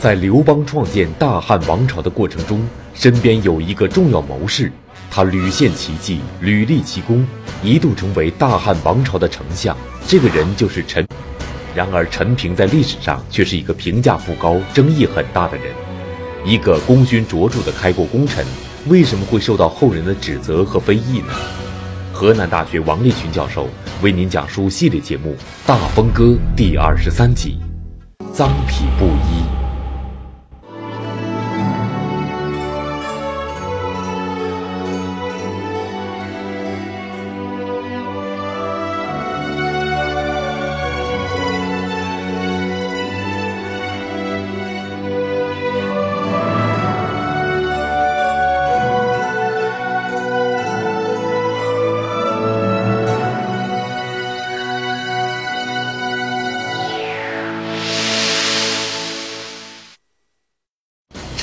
在刘邦创建大汉王朝的过程中，身边有一个重要谋士，他屡献奇绩，屡立奇功，一度成为大汉王朝的丞相。这个人就是陈。然而，陈平在历史上却是一个评价不高、争议很大的人。一个功勋卓著的开国功臣，为什么会受到后人的指责和非议呢？河南大学王立群教授为您讲述系列节目《大风歌》第二十三集：臧否布衣。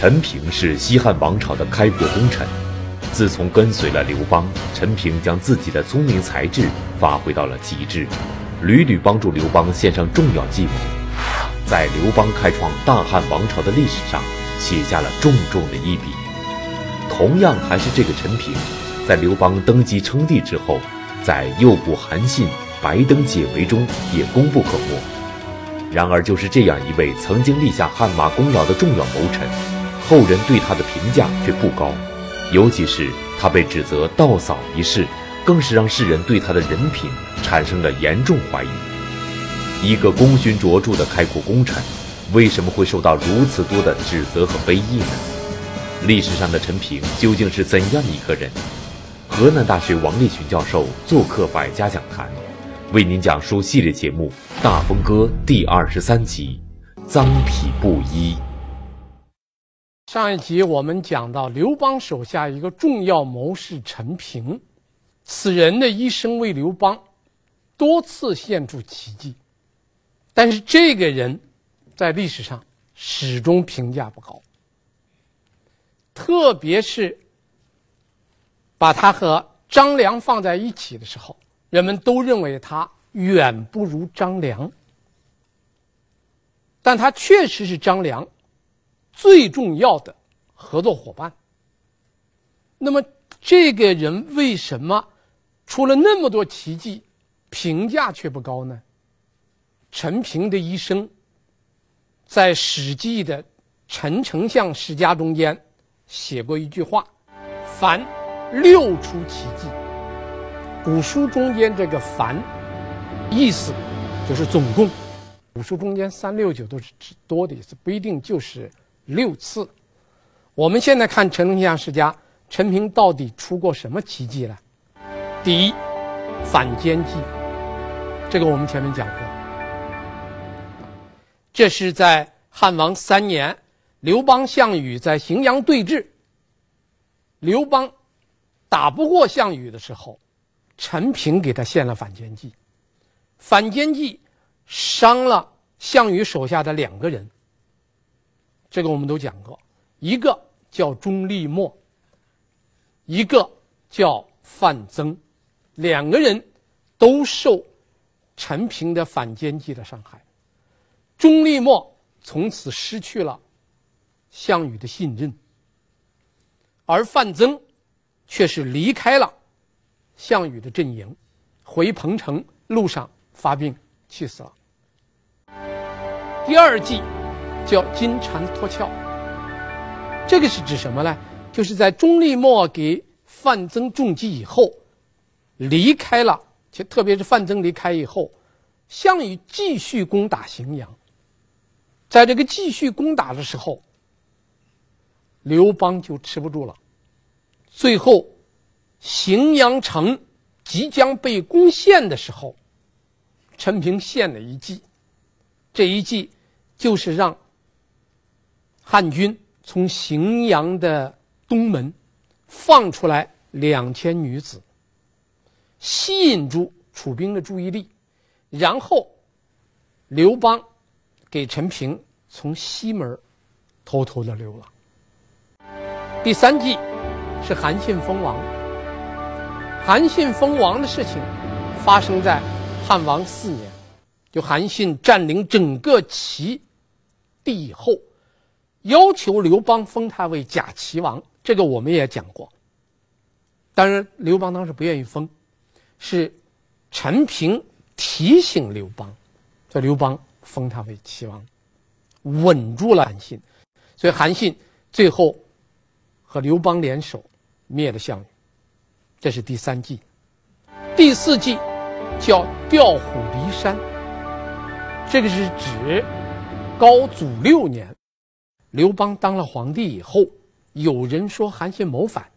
陈平是西汉王朝的开国功臣，自从跟随了刘邦，陈平将自己的聪明才智发挥到了极致，屡屡帮助刘邦献上重要计谋，在刘邦开创大汉王朝的历史上写下了重重的一笔。同样还是这个陈平，在刘邦登基称帝之后，在诱捕韩信、白登解围中也功不可没。然而，就是这样一位曾经立下汗马功劳的重要谋臣。后人对他的评价却不高，尤其是他被指责盗扫一事，更是让世人对他的人品产生了严重怀疑。一个功勋卓著的开国功臣，为什么会受到如此多的指责和非议呢？历史上的陈平究竟是怎样一个人？河南大学王立群教授做客百家讲坛，为您讲述系列节目《大风歌》第二十三集：臧否布衣。上一集我们讲到刘邦手下一个重要谋士陈平，此人的一生为刘邦多次献出奇迹，但是这个人在历史上始终评价不高，特别是把他和张良放在一起的时候，人们都认为他远不如张良，但他确实是张良。最重要的合作伙伴。那么，这个人为什么出了那么多奇迹，评价却不高呢？陈平的一生，在《史记》的《陈丞相世家》中间写过一句话：“凡六出奇迹。”古书中间这个“凡”，意思就是总共。古书中间三六九都是指多的意思，不一定就是。六次，我们现在看《陈丞相世家》，陈平到底出过什么奇迹呢？第一，反间计，这个我们前面讲过。这是在汉王三年，刘邦、项羽在荥阳对峙，刘邦打不过项羽的时候，陈平给他献了反间计，反间计伤了项羽手下的两个人。这个我们都讲过，一个叫钟立墨，一个叫范增，两个人都受陈平的反间计的伤害。钟立墨从此失去了项羽的信任，而范增却是离开了项羽的阵营，回彭城路上发病去死了。第二计。叫金蝉脱壳，这个是指什么呢？就是在钟立莫给范增中计以后，离开了，且特别是范增离开以后，项羽继续攻打荥阳。在这个继续攻打的时候，刘邦就吃不住了。最后，荥阳城即将被攻陷的时候，陈平献了一计，这一计就是让。汉军从荥阳的东门放出来两千女子，吸引住楚兵的注意力，然后刘邦给陈平从西门偷偷的溜了。第三计是韩信封王。韩信封王的事情发生在汉王四年，就韩信占领整个齐地后。要求刘邦封他为假齐王，这个我们也讲过。当然，刘邦当时不愿意封，是陈平提醒刘邦，叫刘邦封他为齐王，稳住了韩信。所以韩信最后和刘邦联手灭了项羽，这是第三计。第四计叫调虎离山，这个是指高祖六年，刘邦当了皇帝以后，有人说韩信谋反。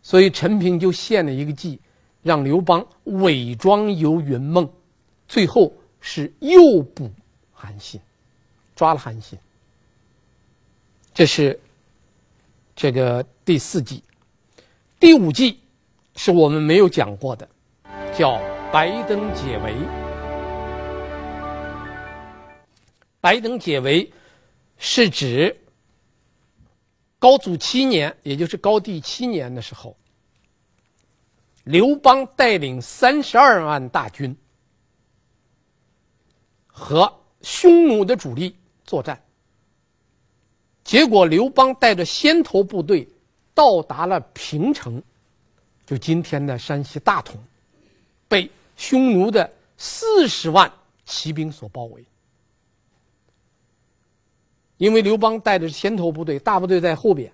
所以陈平就献了一个计，让刘邦伪装游云梦，最后是诱捕韩信，抓了韩信。这是这个第四计，第五计是我们没有讲过的，叫白登解围。白登解围是指。高祖七年，也就是高帝七年的时候，刘邦带领三十二万大军和匈奴的主力作战，结果刘邦带着先头部队到达了平城，就今天的山西大同，被匈奴的四十万骑兵所包围。因为刘邦带着先头部队，大部队在后边，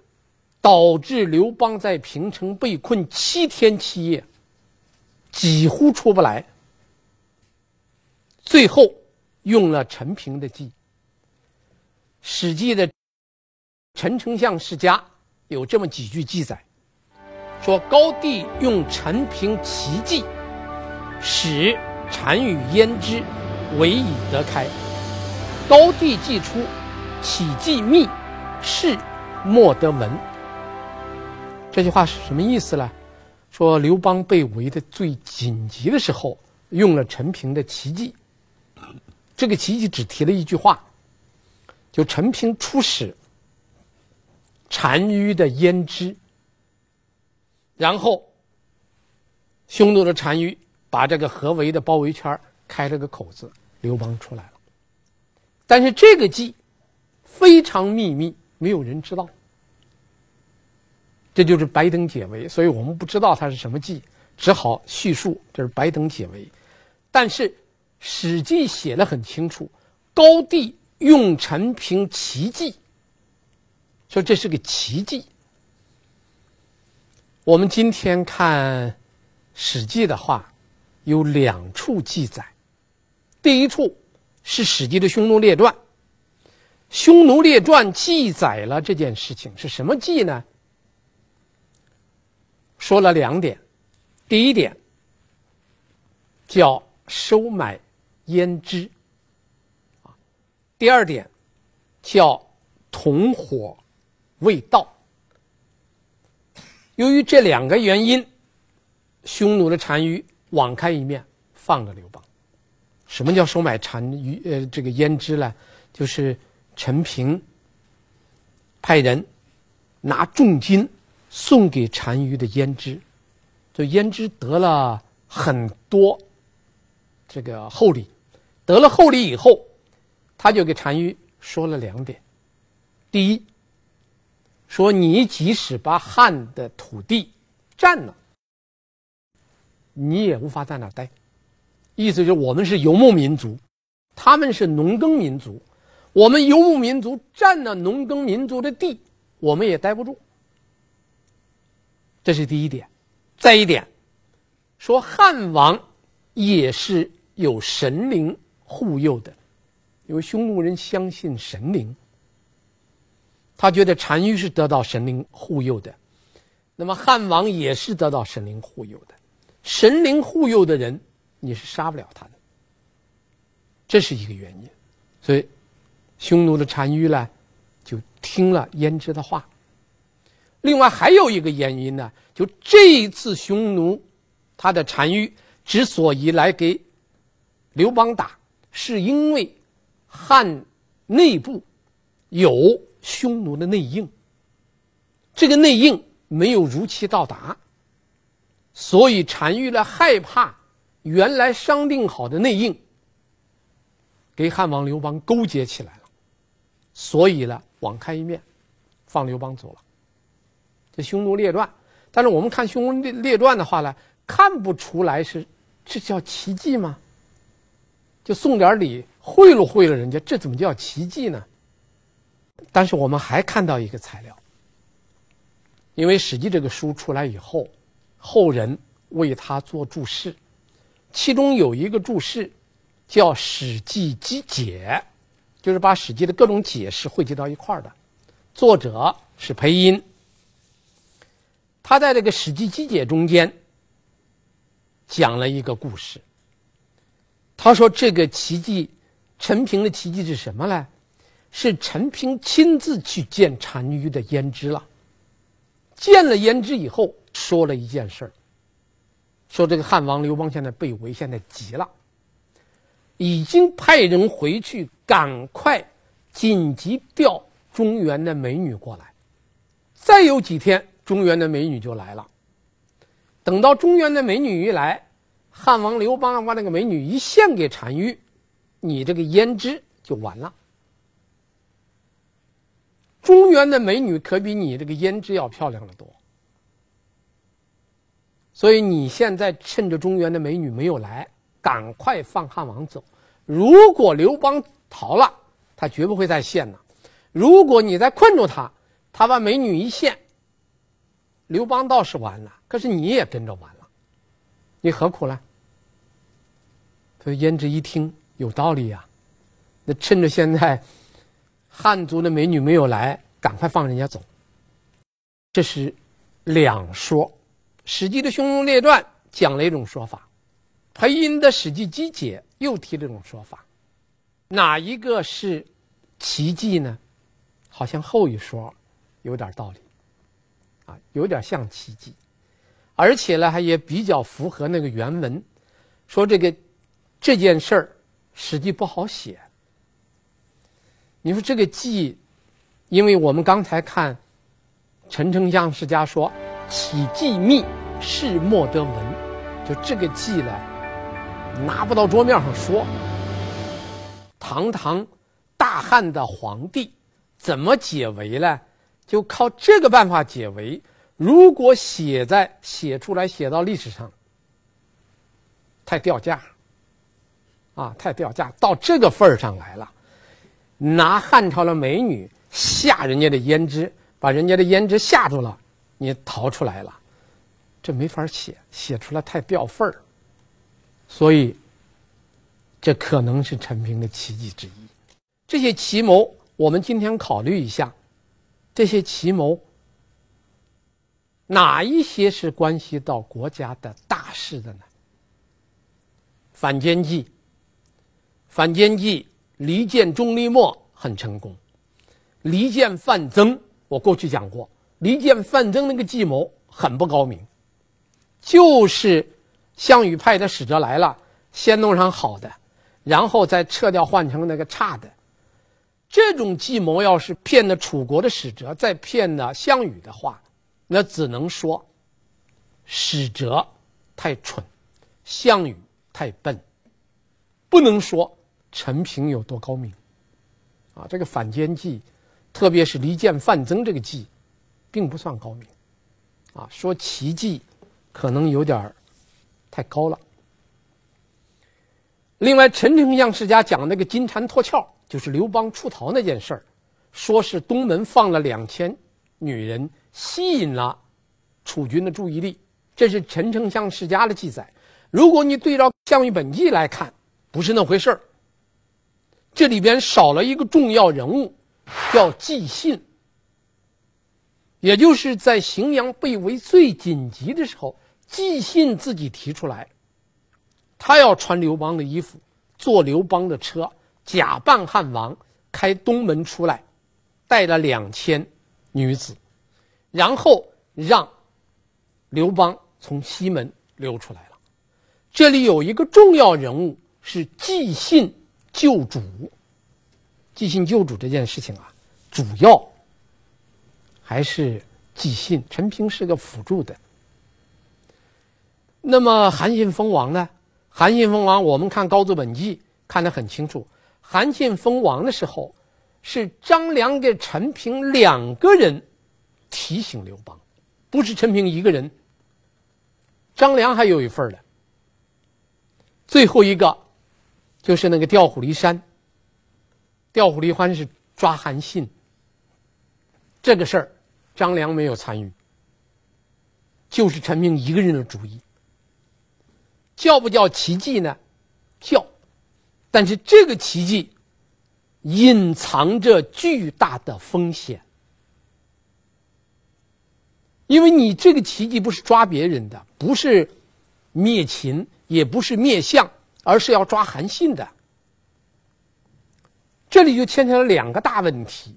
导致刘邦在平城被困七天七夜，几乎出不来。最后用了陈平的计，《史记》的《陈丞相世家》有这么几句记载，说高帝用陈平奇计，使单于焉知，为以得开。高帝计出。起计密，事莫得闻。这句话是什么意思呢？说刘邦被围的最紧急的时候，用了陈平的奇计。这个奇计只提了一句话，就陈平出使单于的胭脂，然后匈奴的单于把这个合围的包围圈开了个口子，刘邦出来了。但是这个计。非常秘密，没有人知道。这就是白登解围，所以我们不知道它是什么计，只好叙述这是白登解围。但是《史记》写的很清楚，高帝用陈平奇计，说这是个奇计。我们今天看《史记》的话，有两处记载，第一处是《史记》的《匈奴列传》。《匈奴列传》记载了这件事情是什么计呢？说了两点，第一点叫收买胭脂，啊，第二点叫同伙未到。由于这两个原因，匈奴的单于网开一面，放了刘邦。什么叫收买单于？呃，这个胭脂呢？就是。陈平派人拿重金送给单于的胭脂，这胭脂得了很多这个厚礼，得了厚礼以后，他就给单于说了两点：第一，说你即使把汉的土地占了，你也无法在那待。意思就是我们是游牧民族，他们是农耕民族。我们游牧民族占了农耕民族的地，我们也待不住。这是第一点。再一点，说汉王也是有神灵护佑的，因为匈奴人相信神灵，他觉得单于是得到神灵护佑的，那么汉王也是得到神灵护佑的。神灵护佑的人，你是杀不了他的，这是一个原因。所以。匈奴的单于呢，就听了阉之的话。另外还有一个原因呢，就这一次匈奴他的单于之所以来给刘邦打，是因为汉内部有匈奴的内应，这个内应没有如期到达，所以单于呢害怕原来商定好的内应给汉王刘邦勾结起来了。所以呢，网开一面，放刘邦走了。这匈奴列传，但是我们看匈奴列列传的话呢，看不出来是这叫奇迹吗？就送点礼贿赂贿赂人家，这怎么叫奇迹呢？但是我们还看到一个材料，因为《史记》这个书出来以后，后人为他做注释，其中有一个注释叫《史记集解》。就是把《史记》的各种解释汇集到一块儿的，作者是裴殷。他在这个《史记集解》中间讲了一个故事。他说：“这个奇迹，陈平的奇迹是什么呢？是陈平亲自去见单于的胭脂了。见了胭脂以后，说了一件事儿，说这个汉王刘邦现在被围，现在急了。”已经派人回去，赶快紧急调中原的美女过来。再有几天，中原的美女就来了。等到中原的美女一来，汉王刘邦把那个美女一献给单于，你这个胭脂就完了。中原的美女可比你这个胭脂要漂亮的多，所以你现在趁着中原的美女没有来。赶快放汉王走！如果刘邦逃了，他绝不会再献了。如果你再困住他，他把美女一献，刘邦倒是完了，可是你也跟着完了，你何苦呢？所以胭脂一听有道理呀、那趁着现在汉族的美女没有来，赶快放人家走。这是两说，《史记》的《匈奴列传》讲了一种说法。裴殷的《史记集解》又提这种说法，哪一个是奇迹呢？好像后一说有点道理，啊，有点像奇迹，而且呢，还也比较符合那个原文，说这个这件事儿，史记不好写。你说这个记，因为我们刚才看陈丞相世家说“起记密，事莫得闻”，就这个记呢。拿不到桌面上说，堂堂大汉的皇帝怎么解围呢？就靠这个办法解围。如果写在写出来写到历史上，太掉价啊，太掉价，到这个份儿上来了，拿汉朝的美女吓人家的胭脂，把人家的胭脂吓住了，你逃出来了，这没法写，写出来太掉份儿。所以，这可能是陈平的奇迹之一。这些奇谋，我们今天考虑一下，这些奇谋哪一些是关系到国家的大事的呢？反间计，反间计，离间钟离墨很成功。离间范增，我过去讲过，离间范增那个计谋很不高明，就是。项羽派的使者来了，先弄上好的，然后再撤掉换成那个差的。这种计谋要是骗了楚国的使者，再骗了项羽的话，那只能说使者太蠢，项羽太笨，不能说陈平有多高明。啊，这个反间计，特别是离间范增这个计，并不算高明。啊，说奇计，可能有点儿。太高了。另外，陈丞相世家讲那个金蝉脱壳，就是刘邦出逃那件事儿，说是东门放了两千女人，吸引了楚军的注意力，这是陈丞相世家的记载。如果你对照《项羽本纪》来看，不是那回事儿。这里边少了一个重要人物，叫纪信，也就是在荥阳被围最紧急的时候。纪信自己提出来，他要穿刘邦的衣服，坐刘邦的车，假扮汉王，开东门出来，带了两千女子，然后让刘邦从西门溜出来了。这里有一个重要人物是纪信救主。纪信救主这件事情啊，主要还是纪信，陈平是个辅助的。那么韩信封王呢？韩信封王，我们看《高祖本纪》看得很清楚。韩信封王的时候，是张良给陈平两个人提醒刘邦，不是陈平一个人。张良还有一份呢。最后一个，就是那个调虎离山。调虎离山是抓韩信，这个事儿，张良没有参与，就是陈平一个人的主意。叫不叫奇迹呢？叫，但是这个奇迹隐藏着巨大的风险，因为你这个奇迹不是抓别人的，不是灭秦，也不是灭项，而是要抓韩信的。这里就牵扯了两个大问题，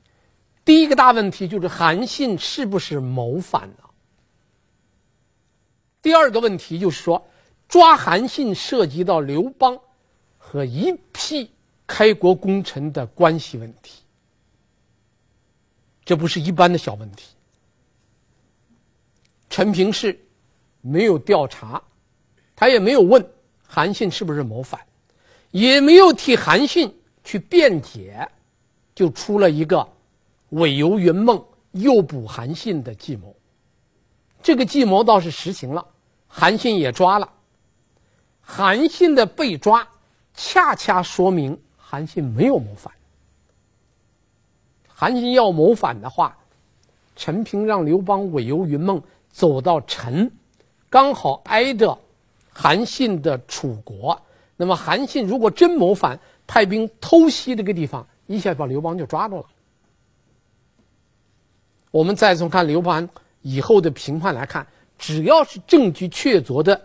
第一个大问题就是韩信是不是谋反了？第二个问题就是说。抓韩信涉及到刘邦和一批开国功臣的关系问题，这不是一般的小问题。陈平是没有调查，他也没有问韩信是不是谋反，也没有替韩信去辩解，就出了一个伪游云梦、诱捕韩信的计谋。这个计谋倒是实行了，韩信也抓了。韩信的被抓，恰恰说明韩信没有谋反。韩信要谋反的话，陈平让刘邦伪游云梦走到陈，刚好挨着韩信的楚国。那么韩信如果真谋反，派兵偷袭这个地方，一下把刘邦就抓住了。我们再从看刘邦以后的评判来看，只要是证据确凿的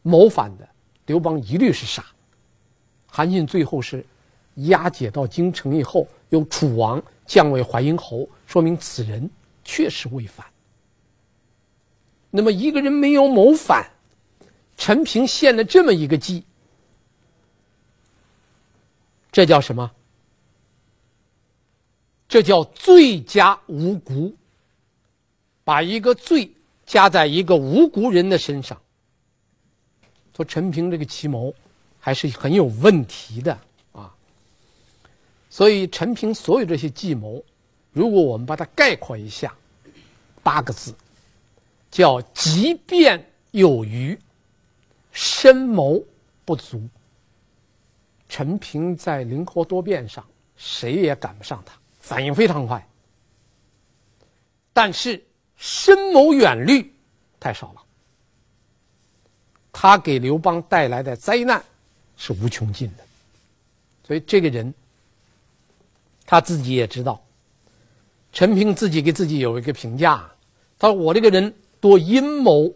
谋反的。刘邦一律是杀，韩信最后是押解到京城以后，由楚王降为淮阴侯，说明此人确实未反。那么一个人没有谋反，陈平献了这么一个计，这叫什么？这叫罪加无辜，把一个罪加在一个无辜人的身上。说陈平这个奇谋还是很有问题的啊，所以陈平所有这些计谋，如果我们把它概括一下，八个字，叫机变有余，深谋不足。陈平在灵活多变上，谁也赶不上他，反应非常快，但是深谋远虑太少了。他给刘邦带来的灾难是无穷尽的，所以这个人他自己也知道。陈平自己给自己有一个评价，他说：“我这个人多阴谋。”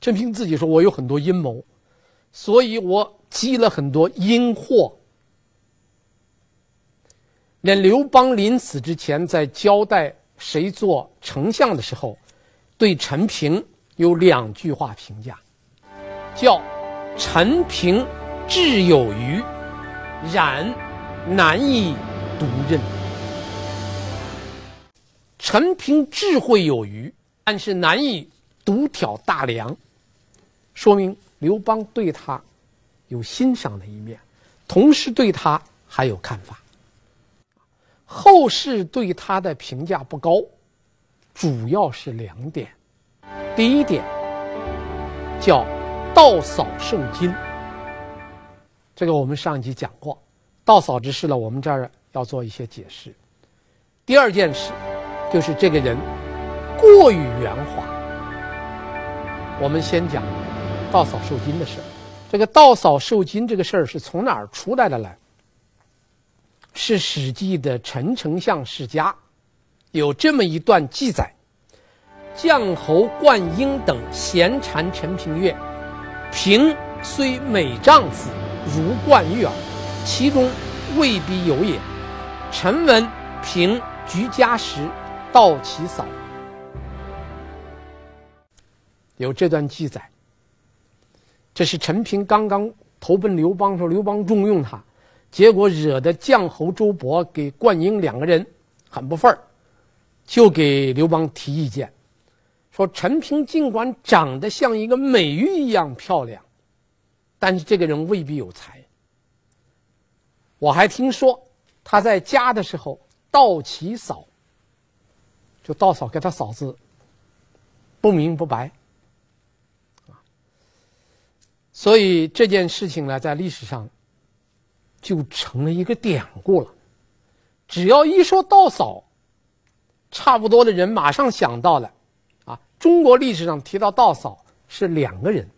陈平自己说：“我有很多阴谋，所以我积了很多阴祸。”连刘邦临死之前在交代谁做丞相的时候，对陈平有两句话评价。叫陈平智有余，然难以独任。陈平智慧有余，但是难以独挑大梁，说明刘邦对他有欣赏的一面，同时对他还有看法。后世对他的评价不高，主要是两点。第一点叫。盗扫受荆，这个我们上一集讲过。盗扫之事呢，我们这儿要做一些解释。第二件事，就是这个人过于圆滑。我们先讲盗扫受金的事。这个盗扫受金这个事儿是从哪儿出来的呢？是《史记》的陈丞相世家有这么一段记载：将侯灌婴等闲谗陈平曰。平虽美丈夫，如冠玉耳，其中未必有也。臣闻平居家时，盗其扫。有这段记载。这是陈平刚刚投奔刘邦时候，刘邦重用他，结果惹得绛侯周勃给灌婴两个人很不忿儿，就给刘邦提意见。说陈平尽管长得像一个美玉一样漂亮，但是这个人未必有才。我还听说他在家的时候盗其嫂，就盗嫂给他嫂子不明不白，所以这件事情呢，在历史上就成了一个典故了。只要一说盗嫂，差不多的人马上想到了，中国历史上提到盗嫂是两个人，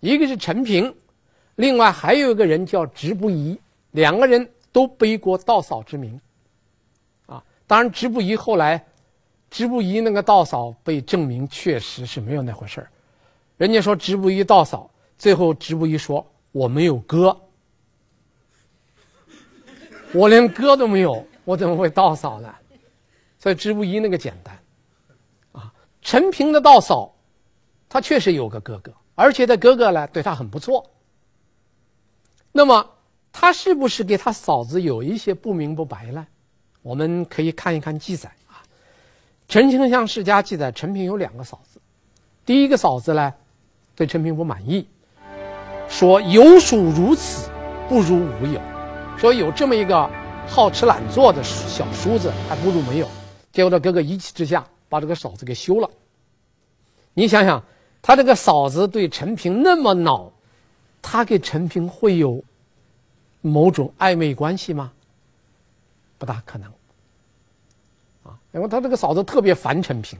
一个是陈平，另外还有一个人叫直不疑，两个人都背过盗嫂之名，啊，当然直不疑后来，直不疑那个盗嫂被证明确实是没有那回事儿，人家说直不疑盗嫂，最后直不疑说我没有哥。我连哥都没有，我怎么会盗嫂呢？所以直不疑那个简单，陈平的道嫂，他确实有个哥哥，而且他哥哥呢对他很不错。那么他是不是给他嫂子有一些不明不白呢？我们可以看一看记载啊，《陈清向世家》记载，陈平有两个嫂子，第一个嫂子呢对陈平不满意，说有属如此，不如无有。说有这么一个好吃懒做的小叔子，还不如没有。结果他哥哥一气之下把这个嫂子给休了。你想想，他这个嫂子对陈平那么恼，他跟陈平会有某种暧昧关系吗？不大可能。啊，因为他这个嫂子特别烦陈平。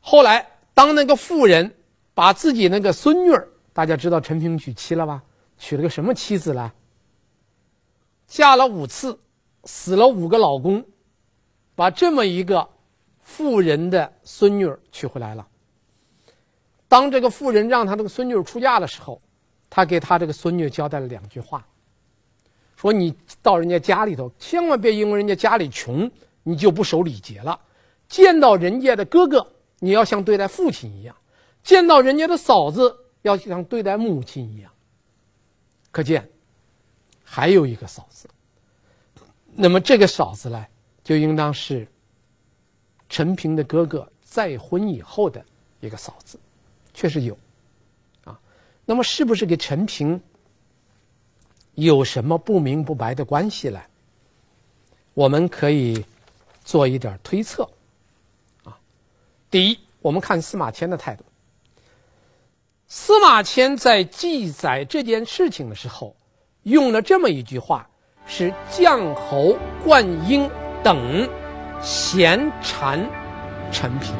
后来，当那个妇人把自己那个孙女儿，大家知道陈平娶妻了吧？娶了个什么妻子呢？嫁了五次，死了五个老公，把这么一个妇人的孙女娶回来了。当这个妇人让她这个孙女出嫁的时候，他给他这个孙女交代了两句话，说：“你到人家家里头，千万别因为人家家里穷，你就不守礼节了。见到人家的哥哥，你要像对待父亲一样；见到人家的嫂子，要像对待母亲一样。”可见。还有一个嫂子，那么这个嫂子呢，就应当是陈平的哥哥再婚以后的一个嫂子，确实有，啊，那么是不是跟陈平有什么不明不白的关系呢？我们可以做一点推测，啊，第一，我们看司马迁的态度，司马迁在记载这件事情的时候。用了这么一句话，是将侯灌婴等嫌谗陈平，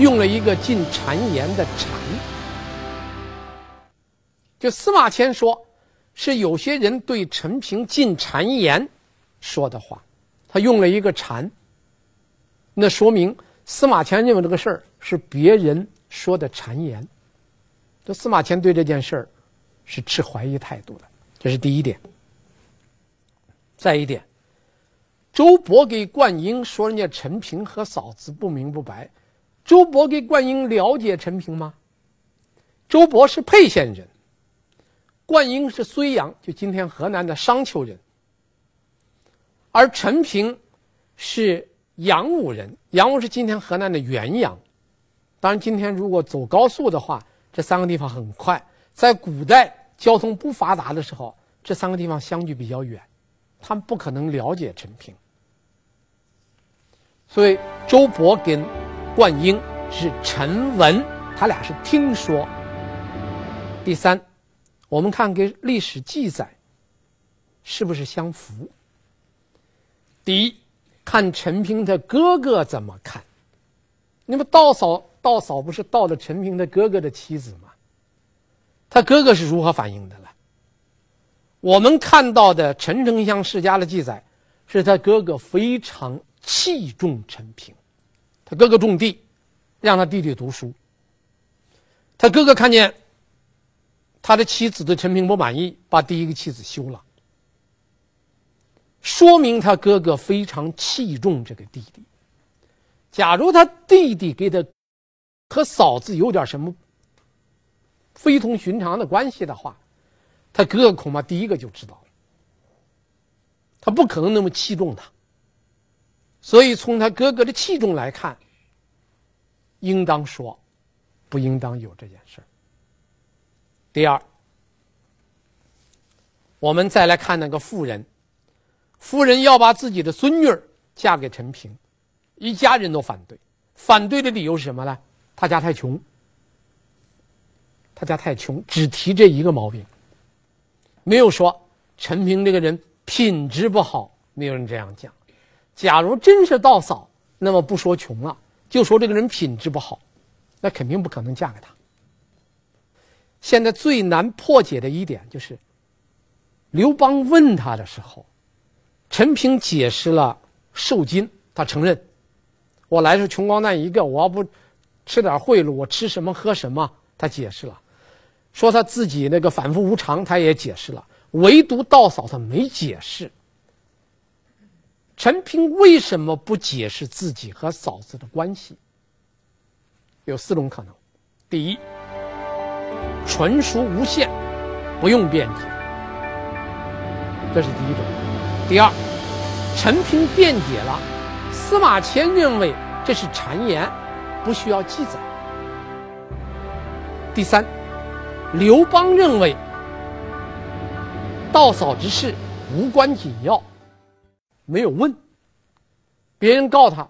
用了一个进谗言的谗。就司马迁说，是有些人对陈平进谗言说的话，他用了一个谗，那说明司马迁认为这个事儿是别人说的谗言。这司马迁对这件事儿是持怀疑态度的。这是第一点。再一点，周勃给灌婴说人家陈平和嫂子不明不白，周勃给灌婴了解陈平吗？周勃是沛县人，灌婴是睢阳，就今天河南的商丘人，而陈平是阳武人，阳武是今天河南的原阳。当然，今天如果走高速的话，这三个地方很快。在古代。交通不发达的时候，这三个地方相距比较远，他们不可能了解陈平，所以周勃跟灌婴是陈文，他俩是听说。第三，我们看跟历史记载是不是相符？第一，看陈平的哥哥怎么看。那么道嫂，道嫂不是盗了陈平的哥哥的妻子吗？他哥哥是如何反应的呢？我们看到的《陈丞相世家》的记载，是他哥哥非常器重陈平，他哥哥种地，让他弟弟读书。他哥哥看见他的妻子对陈平不满意，把第一个妻子休了，说明他哥哥非常器重这个弟弟。假如他弟弟给他和嫂子有点什么，非同寻常的关系的话，他哥哥恐怕第一个就知道了。他不可能那么器重他，所以从他哥哥的器重来看，应当说，不应当有这件事。第二，我们再来看那个妇人，夫人要把自己的孙女嫁给陈平，一家人都反对。反对的理由是什么呢？他家太穷。他家太穷，只提这一个毛病，没有说陈平这个人品质不好。没有人这样讲。假如真是道嫂，那么不说穷了，就说这个人品质不好，那肯定不可能嫁给他。现在最难破解的一点就是，刘邦问他的时候，陈平解释了受金，他承认，我来是穷光蛋一个，我要不吃点贿赂，我吃什么喝什么？他解释了。说他自己那个反复无常，他也解释了，唯独道嫂他没解释。陈平为什么不解释自己和嫂子的关系？有四种可能：第一，纯属诬陷，不用辩解，这是第一种；第二，陈平辩解了，司马迁认为这是谗言，不需要记载；第三。刘邦认为道嫂之事无关紧要，没有问。别人告他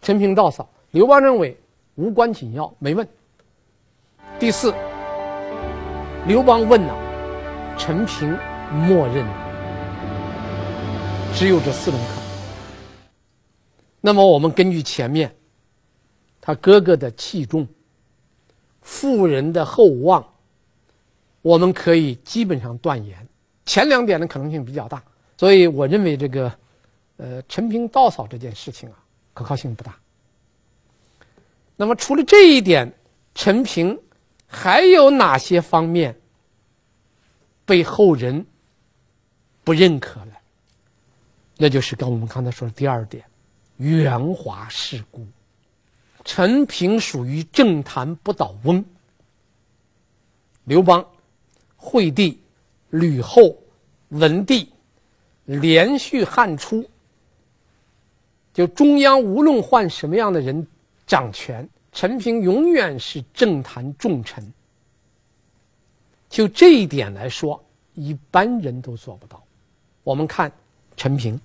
陈平道嫂，刘邦认为无关紧要，没问。第四，刘邦问了，陈平默认。只有这四种可能。那么我们根据前面他哥哥的器重，富人的厚望。我们可以基本上断言，前两点的可能性比较大，所以我认为这个，呃，陈平道嫂这件事情啊，可靠性不大。那么除了这一点，陈平还有哪些方面被后人不认可了？那就是跟我们刚才说的第二点，圆滑世故。陈平属于政坛不倒翁，刘邦。惠帝、吕后、文帝连续汉初，就中央无论换什么样的人掌权，陈平永远是政坛重臣。就这一点来说，一般人都做不到。我们看陈平，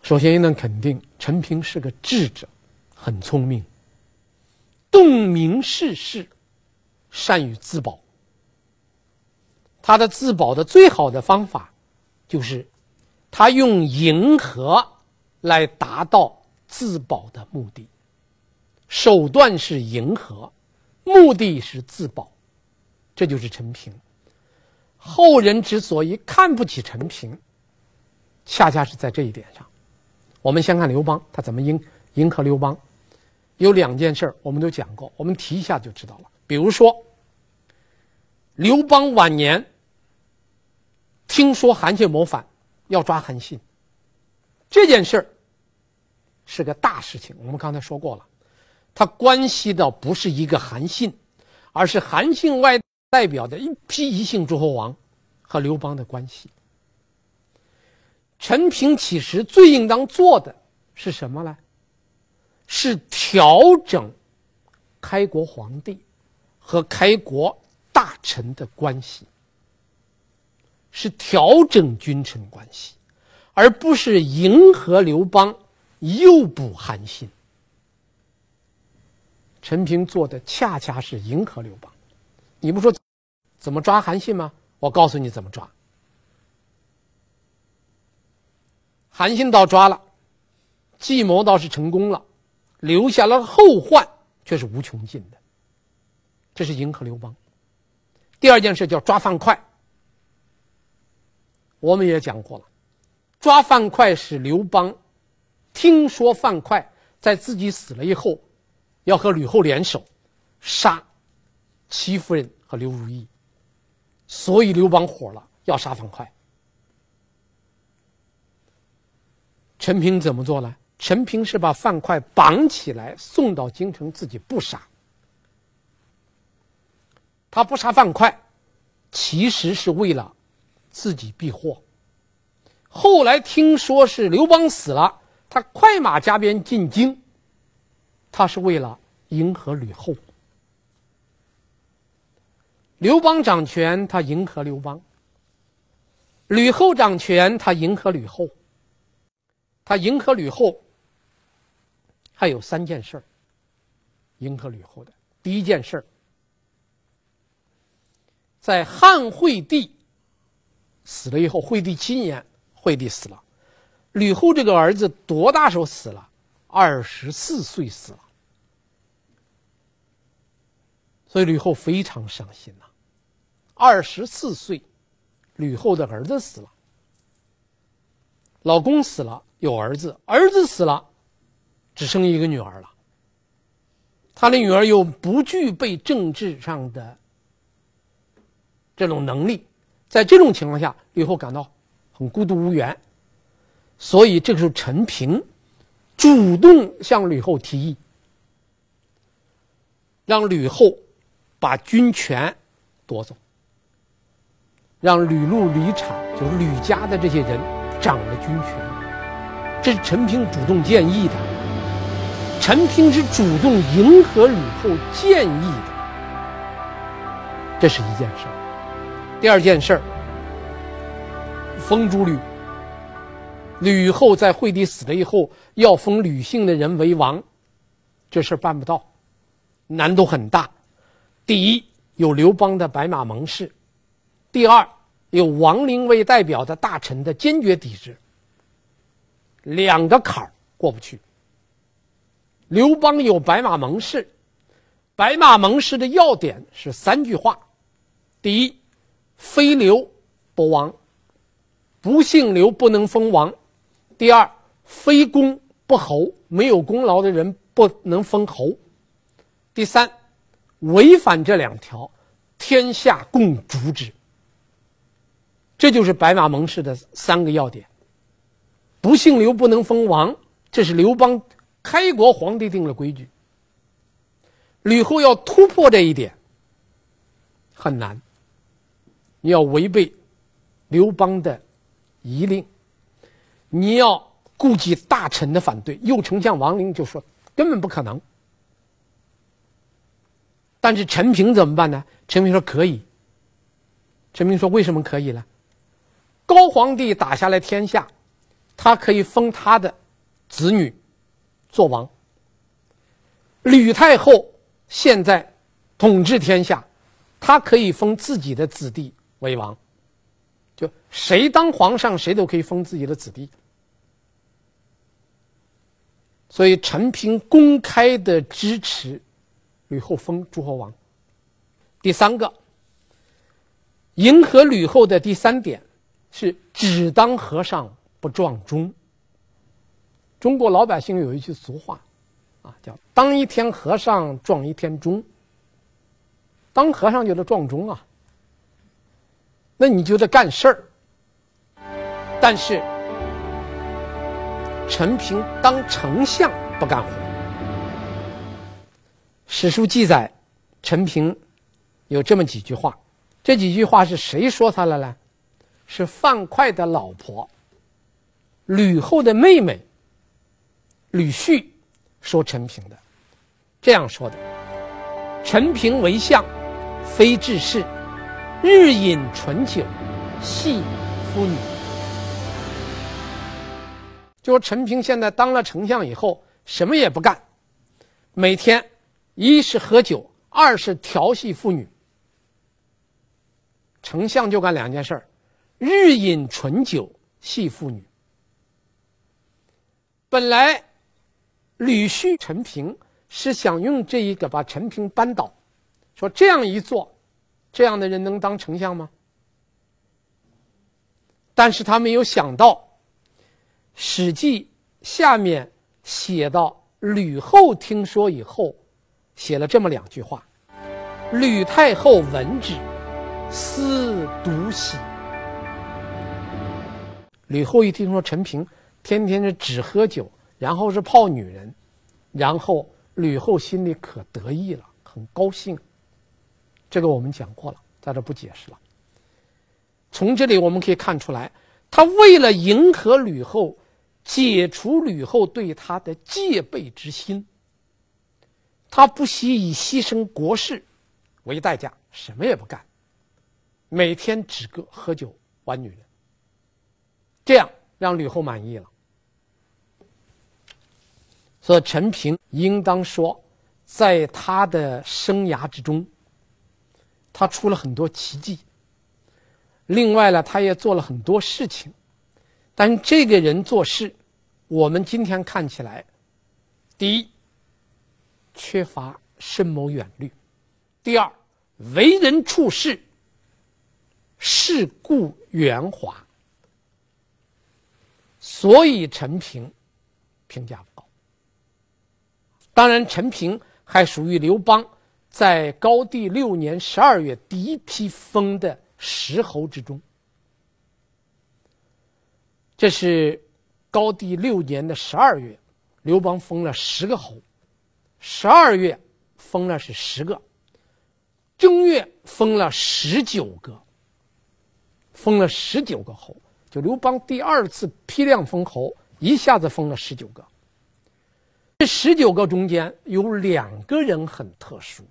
首先能肯定，陈平是个智者，很聪明，洞明世事。善于自保，他的自保的最好的方法，就是他用迎合来达到自保的目的。手段是迎合，目的是自保，这就是陈平。后人之所以看不起陈平，恰恰是在这一点上。我们先看刘邦，他怎么迎迎合刘邦？有两件事我们都讲过，我们提一下就知道了。比如说，刘邦晚年听说韩信谋反，要抓韩信，这件事儿是个大事情。我们刚才说过了，它关系到不是一个韩信，而是韩信外代表的一批异姓诸侯王和刘邦的关系。陈平其实最应当做的是什么呢？是调整开国皇帝。和开国大臣的关系是调整君臣关系，而不是迎合刘邦、诱捕韩信。陈平做的恰恰是迎合刘邦。你不说怎么抓韩信吗？我告诉你怎么抓。韩信倒抓了，计谋倒是成功了，留下了后患却是无穷尽的。这是迎合刘邦。第二件事叫抓樊哙。我们也讲过了，抓樊哙是刘邦听说樊哙在自己死了以后，要和吕后联手杀戚夫人和刘如意，所以刘邦火了，要杀樊哙。陈平怎么做呢？陈平是把樊哙绑起来送到京城，自己不杀。他不杀樊哙，其实是为了自己避祸。后来听说是刘邦死了，他快马加鞭进京，他是为了迎合吕后。刘邦掌权，他迎合刘邦；吕后掌权，他迎合吕后，他迎合吕后，还有三件事儿。迎合吕后的第一件事儿，在汉惠帝死了以后，惠帝七年，惠帝死了，吕后这个儿子多大时候死了？二十四岁死了，所以吕后非常伤心呐。二十四岁。吕后的儿子死了，老公死了，有儿子，儿子死了，只剩一个女儿了。他的女儿又不具备政治上的这种能力，在这种情况下，吕后感到很孤独无援，所以这个时候陈平主动向吕后提议，让吕后把军权夺走。让吕禄、吕产，就是吕家的这些人掌了军权，这是陈平主动建议的。陈平是主动迎合吕后建议的，这是一件事。第二件事儿，封诸吕。吕后在惠帝死了以后，要封吕姓的人为王，这事儿办不到，难度很大。第一，有刘邦的白马盟誓。第二，有王陵为代表的大臣的坚决抵制，两个坎儿过不去。刘邦有白马盟誓，白马盟誓的要点是三句话：第一，非刘不王，不姓刘不能封王；第二，非公不侯，没有功劳的人不能封侯；第三，违反这两条，天下共诛之。这就是白马盟誓的三个要点。不姓刘不能封王，这是刘邦开国皇帝定的规矩。吕后要突破这一点很难，你要违背刘邦的遗令，你要顾及大臣的反对。右丞相王陵就说根本不可能。但是陈平怎么办呢？陈平说可以。陈平说为什么可以呢？高皇帝打下来天下，他可以封他的子女做王。吕太后现在统治天下，他可以封自己的子弟为王。就谁当皇上，谁都可以封自己的子弟。所以陈平公开的支持吕后封诸侯王。第三个，迎合吕后的第三点。是只当和尚不撞钟。中国老百姓有一句俗话，啊，叫“当一天和尚撞一天钟”。当和尚就得撞钟啊，那你就得干事儿。但是陈平当丞相不干活。史书记载，陈平有这么几句话，这几句话是谁说他了呢？是范哙的老婆，吕后的妹妹，吕旭说陈平的，这样说的：陈平为相，非治事，日饮醇酒，戏夫女。就说陈平现在当了丞相以后，什么也不干，每天一是喝酒，二是调戏妇女。丞相就干两件事儿。日饮醇酒，戏妇女。本来吕旭、陈平是想用这一个把陈平扳倒，说这样一做，这样的人能当丞相吗？但是他没有想到，《史记》下面写到吕后听说以后，写了这么两句话：“吕太后闻之，思独喜。”吕后一听说陈平天天是只喝酒，然后是泡女人，然后吕后心里可得意了，很高兴。这个我们讲过了，在这不解释了。从这里我们可以看出来，他为了迎合吕后，解除吕后对他的戒备之心，他不惜以牺牲国事为代价，什么也不干，每天只个喝酒玩女人。这样让吕后满意了。所以陈平应当说，在他的生涯之中，他出了很多奇迹。另外呢，他也做了很多事情，但这个人做事，我们今天看起来，第一，缺乏深谋远虑；第二，为人处事，世故圆滑。所以陈平评价不高。当然，陈平还属于刘邦在高帝六年十二月第一批封的十侯之中。这是高帝六年的十二月，刘邦封了十个侯，十二月封了是十个，正月封了十九个，封了十九个侯。就刘邦第二次批量封侯，一下子封了十九个。这十九个中间有两个人很特殊，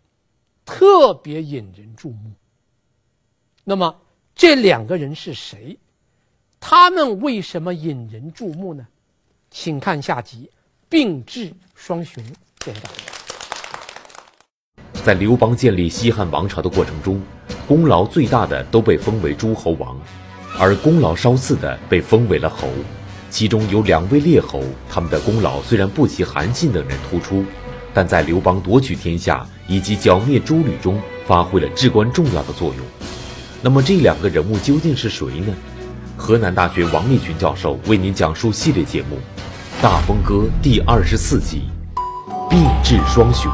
特别引人注目。那么这两个人是谁？他们为什么引人注目呢？请看下集，并置双雄。谢谢大家。在刘邦建立西汉王朝的过程中，功劳最大的都被封为诸侯王，而功劳稍次的被封为了侯。其中有两位列侯，他们的功劳虽然不及韩信等人突出，但在刘邦夺取天下以及剿灭诸吕中发挥了至关重要的作用。那么这两个人物究竟是谁呢？河南大学王立群教授为您讲述系列节目《大风歌》第二十四集：并置双雄。